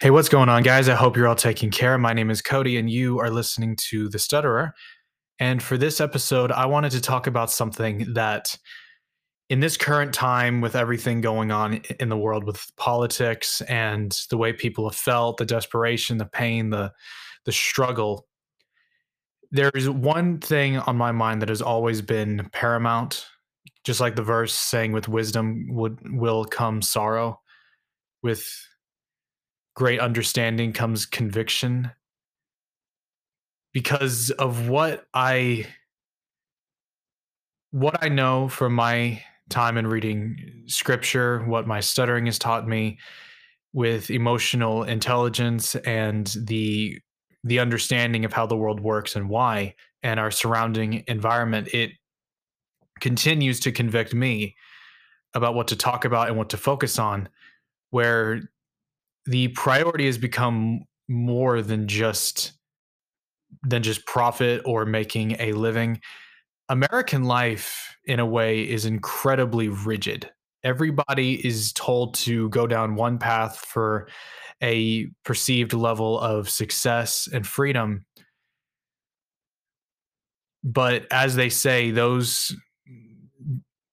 Hey, what's going on, guys? I hope you're all taking care. My name is Cody, and you are listening to The Stutterer. And for this episode, I wanted to talk about something that, in this current time, with everything going on in the world with politics and the way people have felt, the desperation, the pain, the the struggle, there's one thing on my mind that has always been paramount. Just like the verse saying, "With wisdom would will come sorrow." With great understanding comes conviction. Because of what I what I know from my time in reading scripture, what my stuttering has taught me with emotional intelligence and the the understanding of how the world works and why and our surrounding environment, it continues to convict me about what to talk about and what to focus on where the priority has become more than just than just profit or making a living. American life in a way is incredibly rigid. Everybody is told to go down one path for a perceived level of success and freedom. But as they say those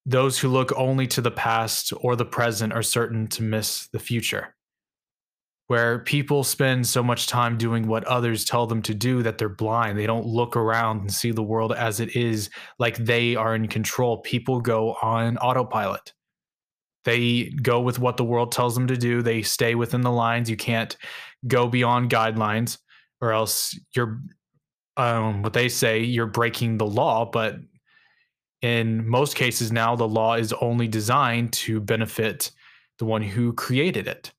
those who look only to the past or the present are certain to miss the future where people spend so much time doing what others tell them to do that they're blind. They don't look around and see the world as it is, like they are in control. People go on autopilot. They go with what the world tells them to do. They stay within the lines. You can't go beyond guidelines, or else you're, um, what they say, you're breaking the law. But in most cases now, the law is only designed to benefit the one who created it.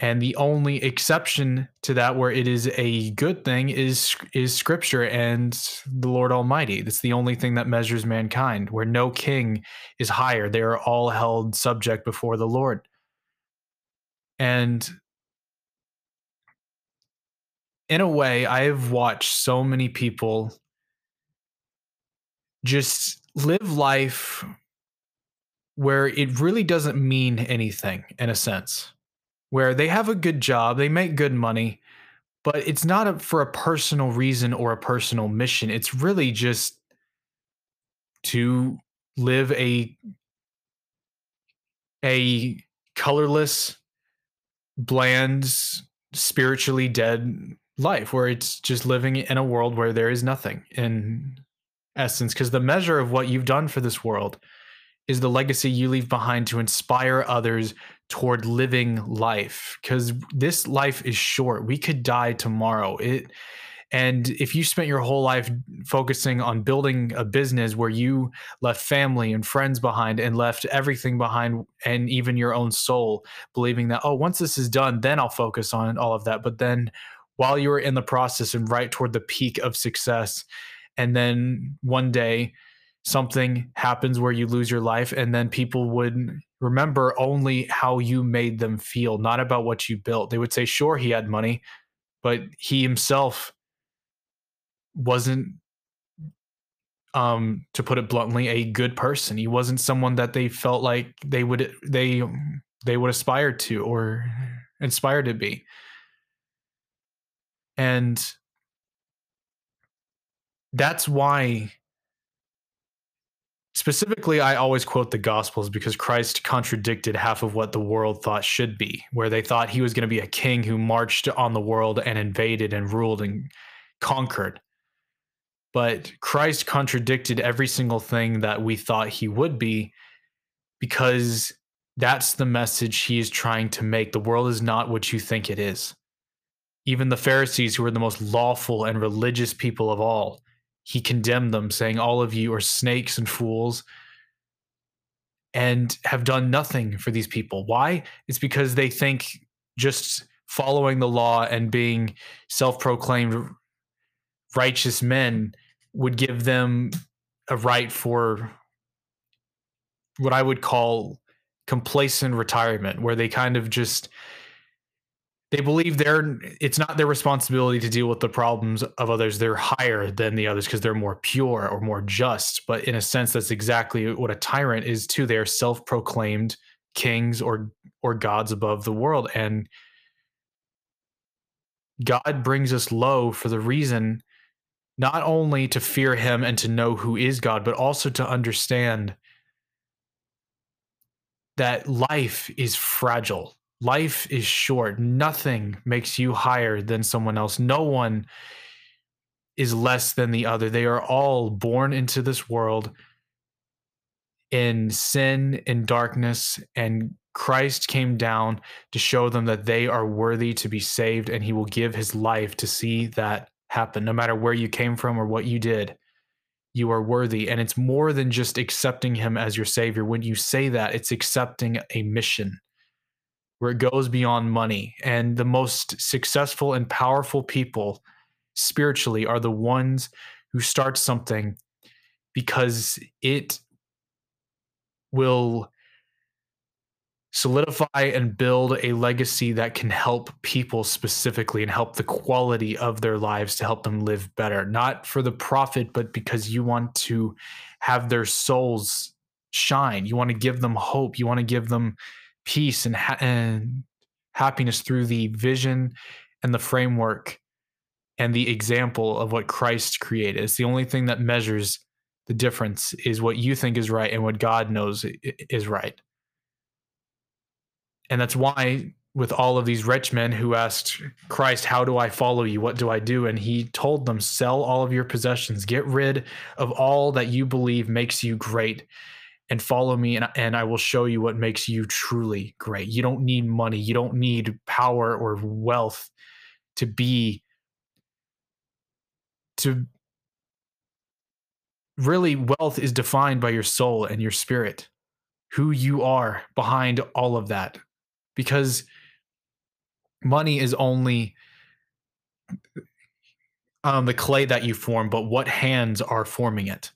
And the only exception to that where it is a good thing is is scripture and the Lord Almighty. That's the only thing that measures mankind, where no king is higher. They are all held subject before the Lord. And in a way, I have watched so many people just live life where it really doesn't mean anything in a sense where they have a good job, they make good money, but it's not a, for a personal reason or a personal mission. It's really just to live a a colorless, bland, spiritually dead life where it's just living in a world where there is nothing in essence because the measure of what you've done for this world is the legacy you leave behind to inspire others toward living life because this life is short. We could die tomorrow. It and if you spent your whole life focusing on building a business where you left family and friends behind and left everything behind and even your own soul believing that oh once this is done then i'll focus on all of that. But then while you were in the process and right toward the peak of success and then one day something happens where you lose your life and then people would remember only how you made them feel not about what you built. They would say sure he had money but he himself wasn't um to put it bluntly a good person. He wasn't someone that they felt like they would they they would aspire to or inspire to be. And that's why Specifically, I always quote the Gospels because Christ contradicted half of what the world thought should be, where they thought he was going to be a king who marched on the world and invaded and ruled and conquered. But Christ contradicted every single thing that we thought he would be because that's the message he is trying to make. The world is not what you think it is. Even the Pharisees, who were the most lawful and religious people of all, he condemned them, saying, All of you are snakes and fools and have done nothing for these people. Why? It's because they think just following the law and being self proclaimed righteous men would give them a right for what I would call complacent retirement, where they kind of just they believe they're it's not their responsibility to deal with the problems of others. They're higher than the others because they're more pure or more just. But in a sense that's exactly what a tyrant is too. They're self-proclaimed kings or or gods above the world. And God brings us low for the reason not only to fear him and to know who is God but also to understand that life is fragile life is short. Nothing makes you higher than someone else. No one is less than the other. They are all born into this world in sin and darkness and Christ came down to show them that they are worthy to be saved and he will give his life to see that happen. No matter where you came from or what you did you are worthy. And it's more than just accepting him as your savior. When you say that it's accepting a mission where it goes beyond money. And the most successful and powerful people spiritually are the ones who start something because it will solidify and build a legacy that can help people specifically and help the quality of their lives to help them live better. Not for the profit but because you want to have their souls shine. You want to give them hope. You want to give them peace and, ha- and happiness through the vision and the framework and the example of what Christ created it's the only thing that measures the difference is what you think is right and what God knows is right. And that's why, with all of these rich men who asked Christ, How do I follow you? What do I do? And he told them, Sell all of your possessions, get rid of all that you believe makes you great, and follow me, and, and I will show you what makes you truly great. You don't need money, you don't need power or wealth to be. To really wealth is defined by your soul and your spirit, who you are behind all of that. Because money is only um, the clay that you form, but what hands are forming it.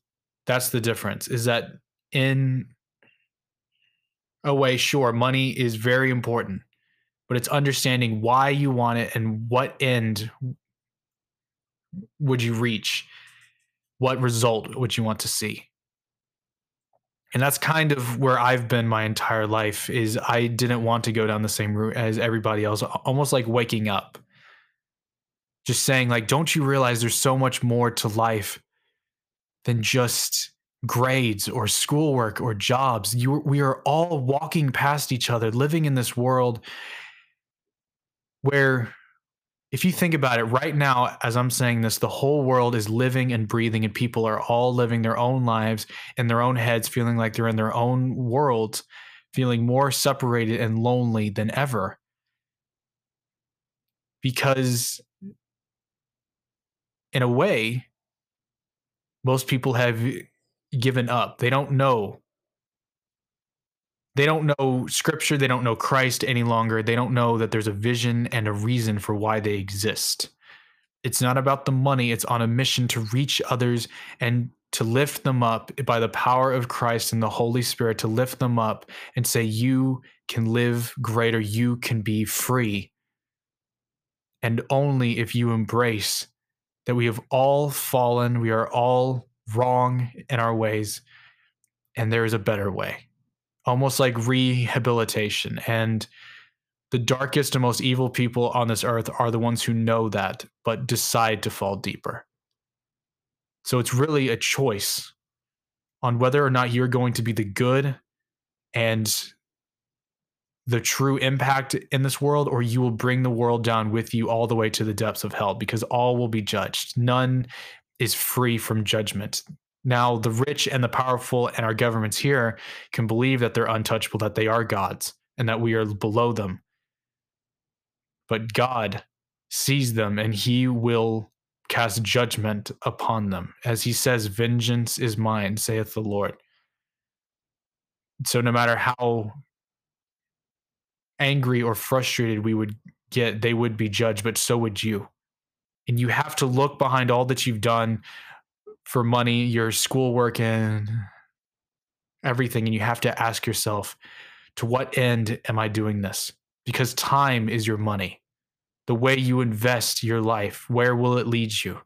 That's the difference. Is that in a way, sure, money is very important, but it's understanding why you want it and what end would you reach what result would you want to see. And that's kind of where i've been my entire life is i didn't want to go down the same route as everybody else almost like waking up. Just saying like don't you realize there's so much more to life than just grades or schoolwork or jobs you we are all walking past each other living in this world where if you think about it right now, as I'm saying this, the whole world is living and breathing, and people are all living their own lives in their own heads, feeling like they're in their own worlds, feeling more separated and lonely than ever. Because, in a way, most people have given up. They don't know they don't know scripture, they don't know Christ any longer. They don't know that there's a vision and a reason for why they exist. It's not about the money, it's on a mission to reach others and to lift them up by the power of Christ and the Holy Spirit, to lift them up and say, You can live greater, you can be free. And only if you embrace that we have all fallen, we are all wrong in our ways, and there is a better way almost like rehabilitation. And the darkest and most evil people on this earth are the ones who know that, but decide to fall deeper. So it's really a choice on whether or not you're going to be the good and the true impact in this world, or you will bring the world down with you all the way to the depths of hell because all will be judged. None is free from judgment. Now, the rich and the powerful and our governments here can believe that they're untouchable, that they are gods, and that we are below them. But God sees them and he will cast judgment upon them. As he says, Vengeance is mine, saith the Lord. So, no matter how angry or frustrated we would get, they would be judged, but so would you. And you have to look behind all that you've done for money, your schoolwork, and everything. And you have to ask yourself, to what end am I doing this? Because time is your money. The way you invest your life, where will it lead you?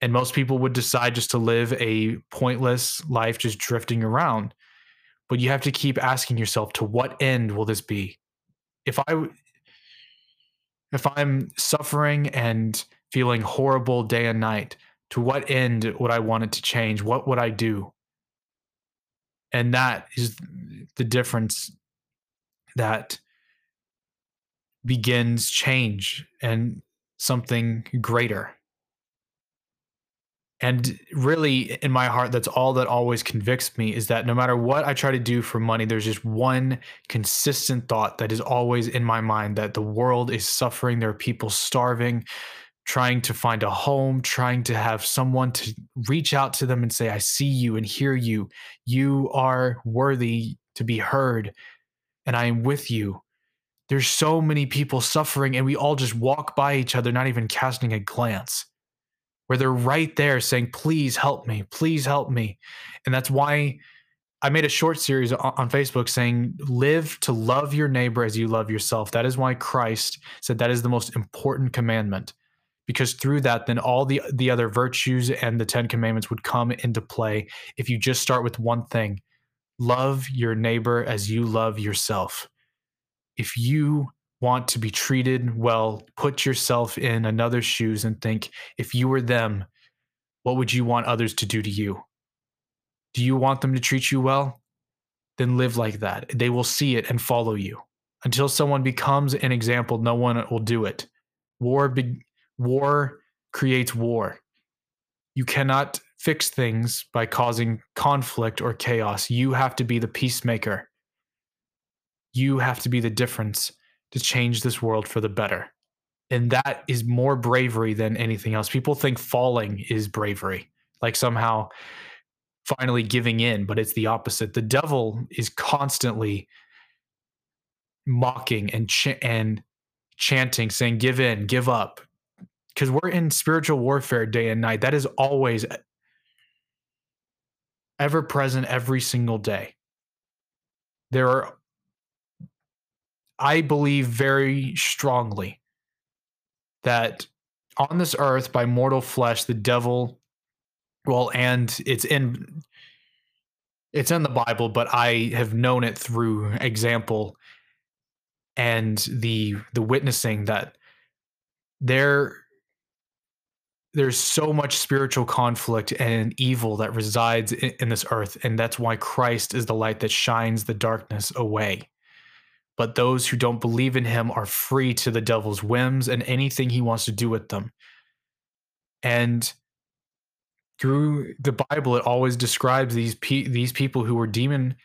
And most people would decide just to live a pointless life, just drifting around. but you have to keep asking yourself to what end will this be? If I if I'm suffering and feeling horrible day and night, to what end would I want it to change? What would I do? And that is the difference that begins change and something greater. And really, in my heart, that's all that always convicts me is that no matter what I try to do for money, there's just one consistent thought that is always in my mind that the world is suffering. There are people starving, trying to find a home, trying to have someone to reach out to them and say, I see you and hear you. You are worthy to be heard, and I am with you. There's so many people suffering, and we all just walk by each other, not even casting a glance where they're right there saying, please help me, please help me. And that's why I made a short series on, Facebook saying, live to love your neighbor as you love yourself. That is why Christ said that is the most important commandment. Because through that, then all the, the other virtues and the 10 commandments would come into play if you just start with one thing love your neighbor as you love yourself. If you want to be treated well, put yourself in another's shoes and think if you were them, what would you want others to do to you? Do you want them to treat you well? Then live like that. They will see it and follow you. Until someone becomes an example, no one will do it. War be- war creates war. You cannot fix things by causing conflict or chaos. You have to be the peacemaker. You have to be the difference to change this world for the better. And that is more bravery than anything else. People think falling is bravery, like somehow finally giving in, but it's the opposite. The devil is constantly mocking and ch- and chanting saying give in, give up. Cuz we're in spiritual warfare day and night. That is always ever present every single day. There are I believe very strongly that on this earth by mortal flesh the devil well and it's in it's in the bible but i have known it through example and the the witnessing that there there's so much spiritual conflict and evil that resides in, in this earth and that's why christ is the light that shines the darkness away but those who don't believe in him are free to the devil's whims and anything he wants to do with them. And through the Bible, it always describes these pe- these people who were demon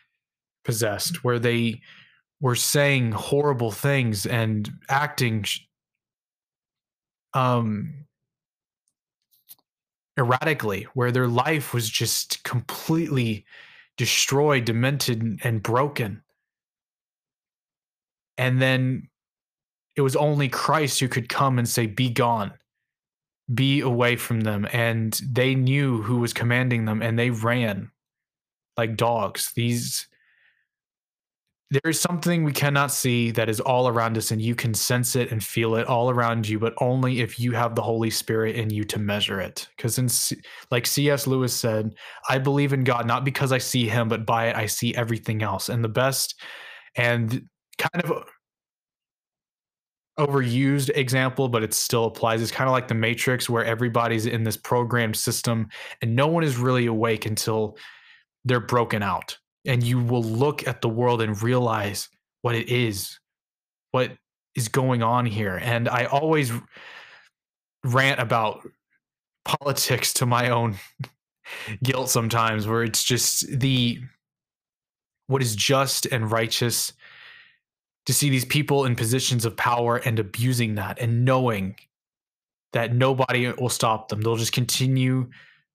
possessed, where they were saying horrible things and acting um erratically, where their life was just completely destroyed, demented, and broken. And then it was only Christ who could come and say, Be gone, be away from them. And they knew who was commanding them and they ran like dogs. These there is something we cannot see that is all around us and you can sense it and feel it all around you but only if you have the holy spirit in you to measure it because like cs lewis said i believe in god not because i see him but by it i see everything else and the best and kind of overused example, but it still applies. It's kind of like the Matrix, where everybody's in this programmed system and no one is really awake until they're broken out. And you will look at the world and realize what it is, what is going on here. And I always rant about politics to my own guilt sometimes, where it's just the what is just and righteous to see these people in positions of power and abusing that and knowing that nobody will stop them. They'll just continue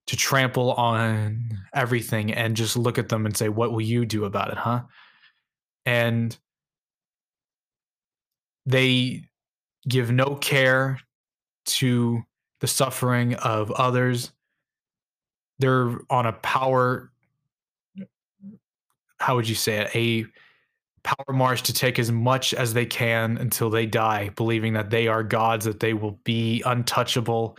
to trample on everything and just look at them and say, What will you do about it, huh? And they give no care to the suffering of others. They're on a power, how would you say it? A power march to take as much as they can until they die, believing that they are gods, that they will be untouchable.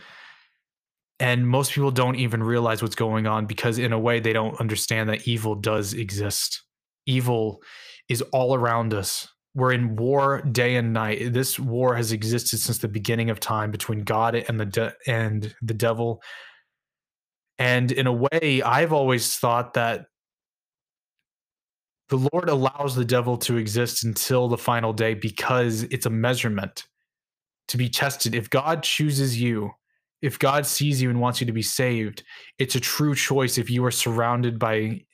And most people don't even realize what's going on because, in a way, they don't understand that evil does exist. evil is all around us. We're in war day and night. This war has existed since the beginning of time between God and the de- and the devil. And in a way, I've always thought that the Lord allows the devil to exist until the final day because it's a measurement to be tested. If God chooses you, if God sees you and wants you to be saved, it's a true choice if you are surrounded by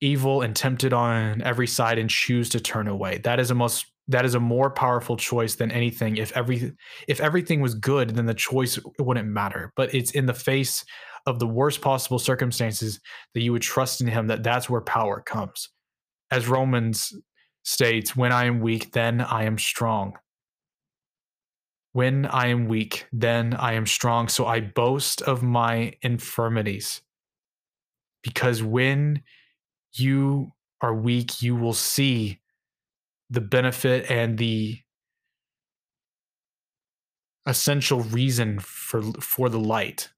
evil and tempted on every side and choose to turn away. That is a most that is a more powerful choice than anything. If every if everything was good, then the choice wouldn't matter. But it's in the face of the worst possible circumstances that you would trust in him that that's where power comes. As Romans states, when I am weak, then I am strong. When I am weak, then I am strong. So I boast of my infirmities. Because when you are weak, you will see the benefit and the essential reason for for the light.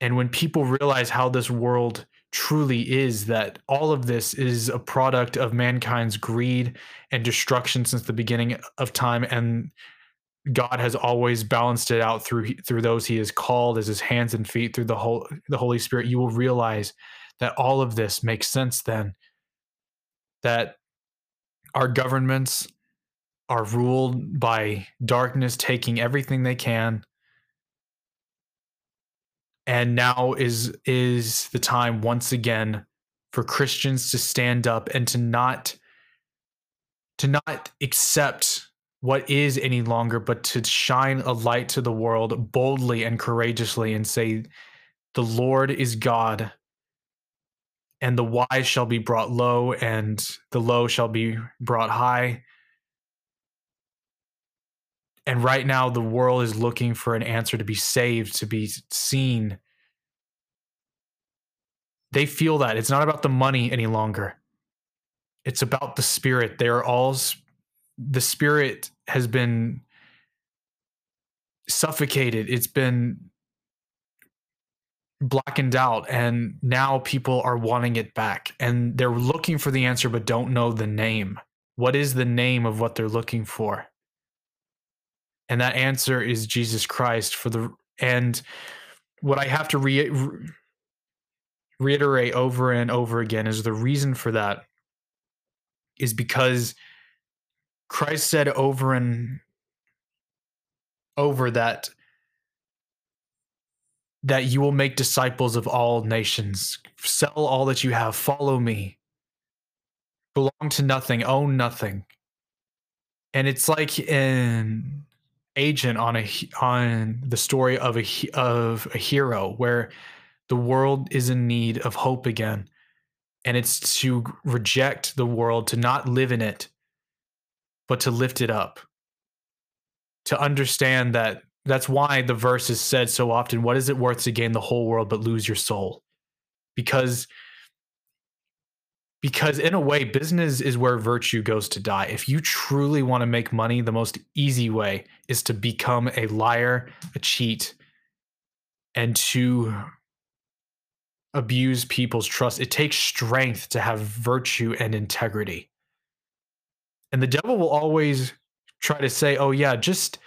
And when people realize how this world truly is that all of this is a product of mankind's greed and destruction since the beginning of time and God has always balanced it out through through those he has called as his hands and feet through the whole the Holy Spirit you will realize that all of this makes sense then. That our governments are ruled by darkness taking everything they can and now is is the time once again for Christians to stand up and to not to not accept what is any longer but to shine a light to the world boldly and courageously and say the Lord is God and the wise shall be brought low, and the low shall be brought high. And right now, the world is looking for an answer to be saved, to be seen. They feel that it's not about the money any longer. It's about the spirit. They are all, the spirit has been suffocated. It's been blackened out and now people are wanting it back and they're looking for the answer but don't know the name what is the name of what they're looking for and that answer is jesus christ for the and what i have to re- reiterate over and over again is the reason for that is because christ said over and over that that you will make disciples of all nations. Sell all that you have, follow me. Belong to nothing, own nothing. And it's like an agent on a on the story of a of a hero where the world is in need of hope again. And it's to reject the world, to not live in it, but to lift it up. To understand that that's why the verse is said so often what is it worth to gain the whole world but lose your soul because because in a way business is where virtue goes to die. If you truly want to make money the most easy way is to become a liar a cheat and to abuse people's trust. It takes strength to have virtue and integrity. And the devil will always try to say oh yeah just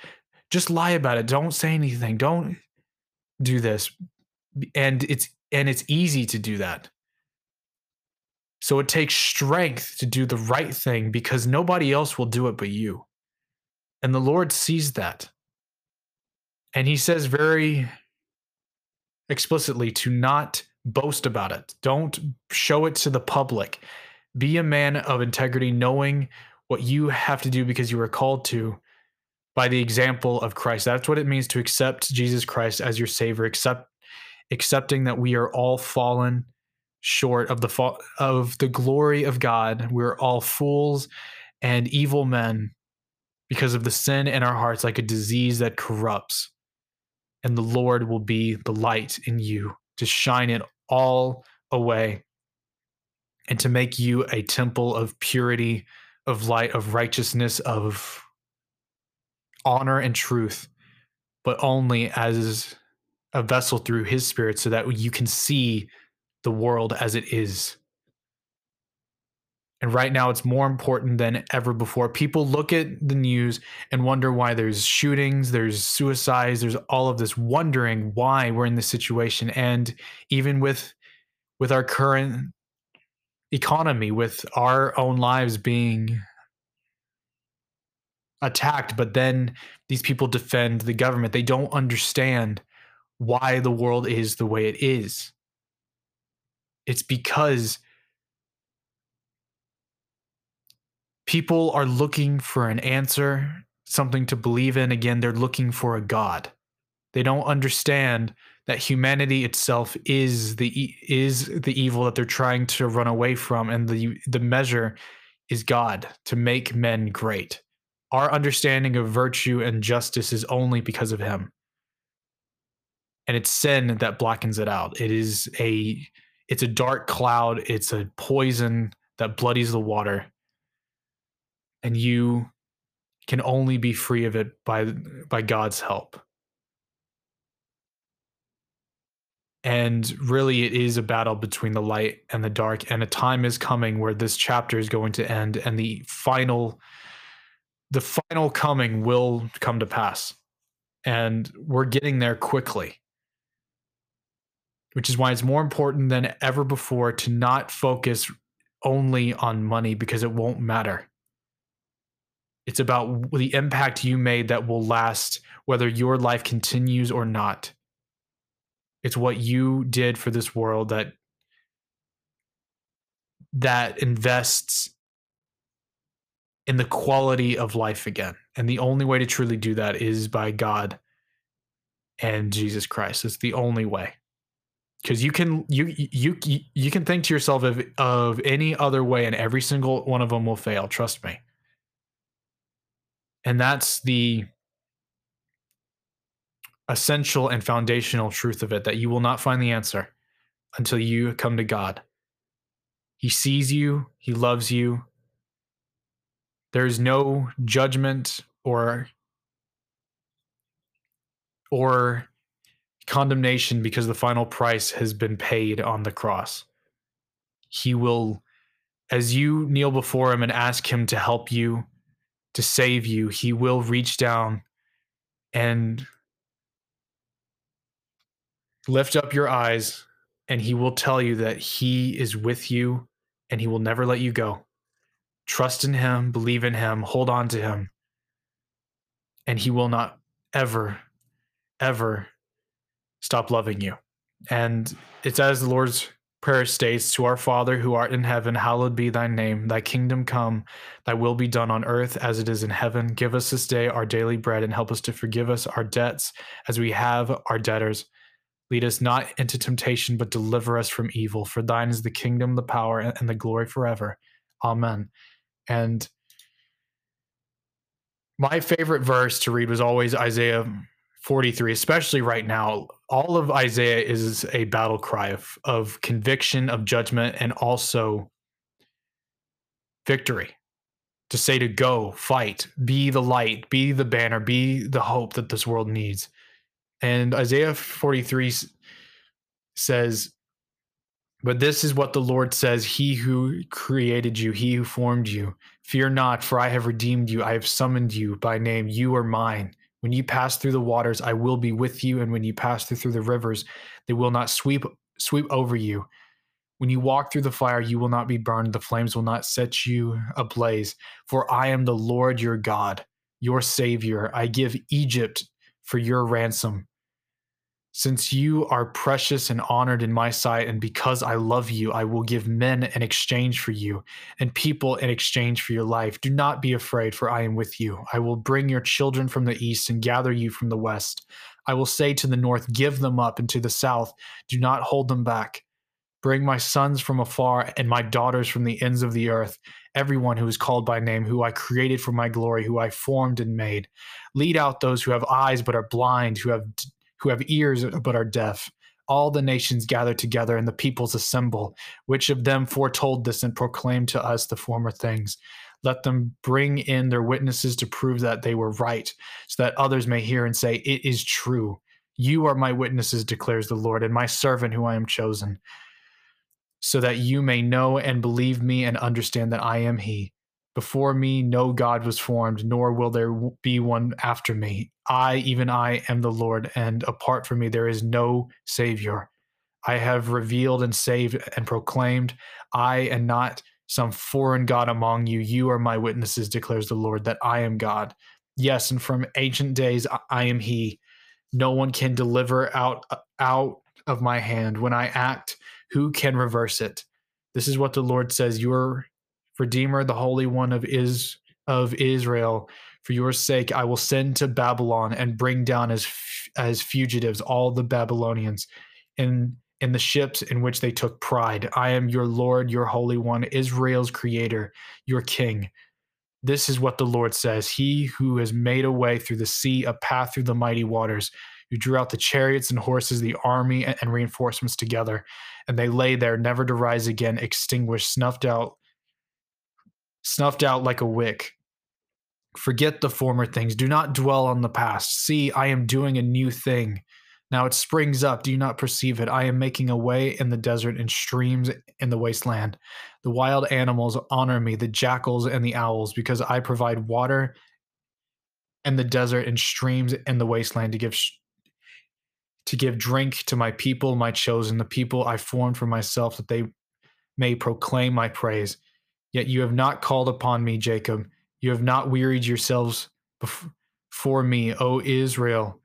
just lie about it. Don't say anything. Don't do this. And it's and it's easy to do that so it takes strength to do the right thing because nobody else will do it but you. And the lord sees that. And he says very explicitly to not boast about it. Don't show it to the public. Be a man of integrity knowing what you have to do because you are called to by the example of Christ. That's what it means to accept Jesus Christ as your savior, accept accepting that we are all fallen short of the fa- of the glory of God. We're all fools and evil men because of the sin in our hearts like a disease that corrupts. And the Lord will be the light in you to shine it all away and to make you a temple of purity, of light, of righteousness, of honor and truth, but only as a vessel through his spirit so that you can see the world as it is. And right now, it's more important than ever before. People look at the news and wonder why there's shootings, there's suicides, there's all of this wondering why we're in this situation. And even with with our current economy, with our own lives being attacked, but then these people defend the government. They don't understand why the world is the way it is. It's because people are looking for an answer, something to believe in. Again, they're looking for a God. They don't understand that humanity itself is the is the evil that they're trying to run away from, and the the measure is God to make men great. Our understanding of virtue and justice is only because of Him, and it's sin that blackens it out. It is a it's a dark cloud. It's a poison that bloodies the water and you can only be free of it by by God's help. And really, it is a battle between the light and the dark. And a time is coming where this chapter is going to end, and the final, the final coming will come to pass. And we're getting there quickly, which is why it's more important than ever before to not focus only on money because it won't matter. It's about the impact you made that will last whether your life continues or not. It's what you did for this world that that invests in the quality of life again. And the only way to truly do that is by God and Jesus Christ. It's the only way. Cuz you can you you you can think to yourself of of any other way and every single one of them will fail, trust me. And that's the essential and foundational truth of it that you will not find the answer until you come to God. He sees you, He loves you. There is no judgment or or condemnation because the final price has been paid on the cross. He will as you kneel before him and ask him to help you to save you, he will reach down and lift up your eyes and he will tell you that he is with you and he will never let you go. Trust in him, believe in him, hold on to him, and he will not ever, ever stop loving you. And it's as the Lord's prayer states to our Father who art in heaven, hallowed be thy name. Thy kingdom come, thy will be done on earth as it is in heaven. Give us this day our daily bread and help us to forgive us our debts as we have our debtors. Lead us not into temptation, but deliver us from evil. For thine is the kingdom, the power, and the glory forever. Amen. And my favorite verse to read was always Isaiah 43, especially right now, all of Isaiah is a battle cry of, of conviction, of judgment, and also victory. To say to go, fight, be the light, be the banner, be the hope that this world needs. And Isaiah 43 says, But this is what the Lord says He who created you, He who formed you. Fear not, for I have redeemed you. I have summoned you by name. You are mine. When you pass through the waters, I will be with you, and when you pass through, through the rivers, they will not sweep sweep over you. When you walk through the fire, you will not be burned. The flames will not set you ablaze. For I am the Lord your God, your Savior. I give Egypt for your ransom since you are precious and honored in my sight, and because I love you, I will give men in exchange for you, and people in exchange for your life. Do not be afraid, for I am with you. I will bring your children from the east and gather you from the west. I will say to the north, Give them up, and to the south, Do not hold them back. Bring my sons from afar and my daughters from the ends of the earth, everyone who is called by name, who I created for my glory, who I formed and made. Lead out those who have eyes but are blind, who have who have ears but are deaf. All the nations gather together and the peoples assemble. Which of them foretold this and proclaimed to us the former things? Let them bring in their witnesses to prove that they were right, so that others may hear and say, It is true. You are my witnesses, declares the Lord, and my servant who I am chosen so that you may know and believe me and understand that I am He. Before me, no God was formed, nor will there be one after me. I, even I, am the Lord, and apart from me, there is no Savior. I have revealed and saved and proclaimed, I and not some foreign God among you. You are my witnesses, declares the Lord, that I am God. Yes, and from ancient days I am He. No one can deliver out out of my hand. When I act, who can reverse it? This is what the Lord says: Your Redeemer, the Holy One of is of Israel. For your sake, I will send to Babylon and bring down as as fugitives all the Babylonians in in the ships in which they took pride. I am your Lord, your Holy One, Israel's Creator, your King. This is what the Lord says He who has made a way through the sea, a path through the mighty waters, who drew out the chariots and horses, the army and reinforcements together, and they lay there, never to rise again, extinguished, snuffed out, snuffed out like a wick. Forget the former things. Do not dwell on the past. See, I am doing a new thing. Now it springs up. Do you not perceive it? I am making a way in the desert and streams in the wasteland. The wild animals honor me, the jackals and the owls, because I provide water in the desert and streams in the wasteland to give to give drink to my people, my chosen, the people I formed for myself, that they may proclaim my praise. Yet you have not called upon me, Jacob. You have not wearied yourselves before me, O Israel.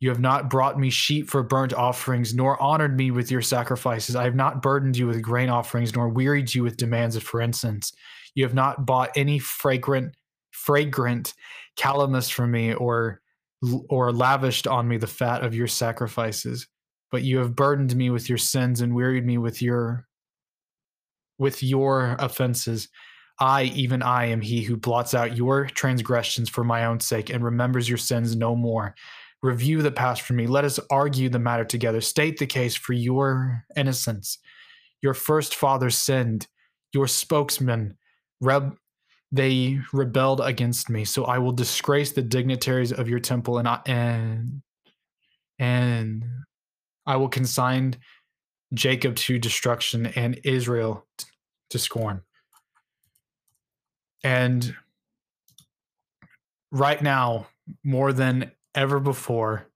You have not brought me sheep for burnt offerings, nor honored me with your sacrifices. I have not burdened you with grain offerings, nor wearied you with demands for incense. You have not bought any fragrant, fragrant calamus from me, or or lavished on me the fat of your sacrifices. But you have burdened me with your sins and wearied me with your with your offenses. I, even I, am he who blots out your transgressions for my own sake and remembers your sins no more. Review the past for me. Let us argue the matter together. State the case for your innocence. Your first father sinned. Your spokesman, reb- they rebelled against me. So I will disgrace the dignitaries of your temple, and I, and and I will consign Jacob to destruction and Israel to scorn. And right now, more than ever before.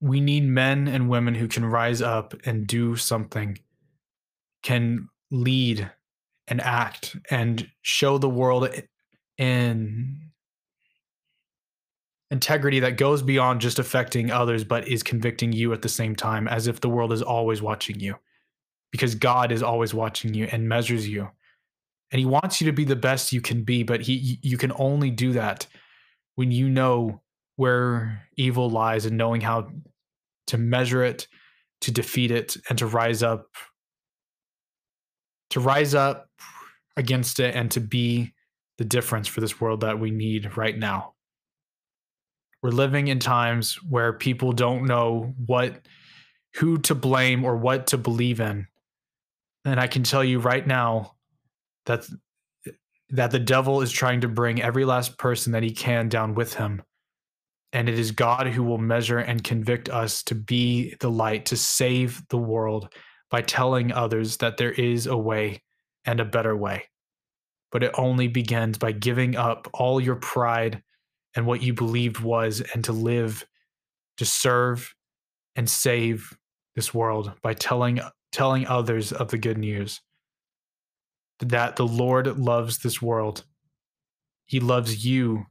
We need men and women who can rise up and do something, can lead and act and show the world in integrity that goes beyond just affecting others, but is convicting you at the same time, as if the world is always watching you. Because God is always watching you and measures you. And he wants you to be the best you can be, but he you can only do that when you know where evil lies and knowing how to measure it, to defeat it, and to rise up, to rise up against it and to be the difference for this world that we need right now. We're living in times where people don't know what who to blame or what to believe in. And I can tell you right now that that the devil is trying to bring every last person that he can down with him and it is God who will measure and convict us to be the light, to save the world by telling others that there is a way and a better way. But it only begins by giving up all your pride and what you believed was, and to live, to serve and save this world by telling telling others of the good news that the Lord loves this world. He loves you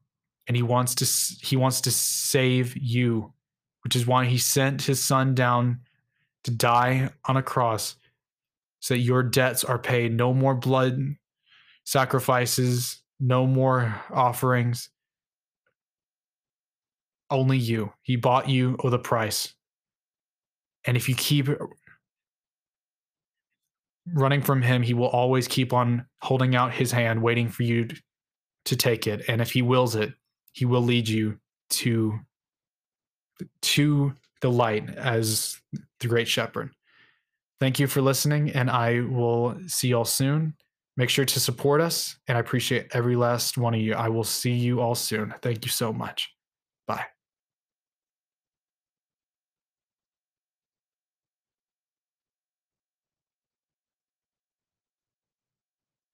and he wants to he wants to save you which is why he sent his son down to die on a cross so that your debts are paid. No more blood sacrifices no more offerings. Only you. He bought you with a price. And if you keep running from him he will always keep on holding out his hand waiting for you to take it and if he wills it he will lead you to to the light as the great shepherd. Thank you for listening, and I will see y'all soon. Make sure to support us, and I appreciate every last one of you. I will see you all soon. Thank you so much. Bye.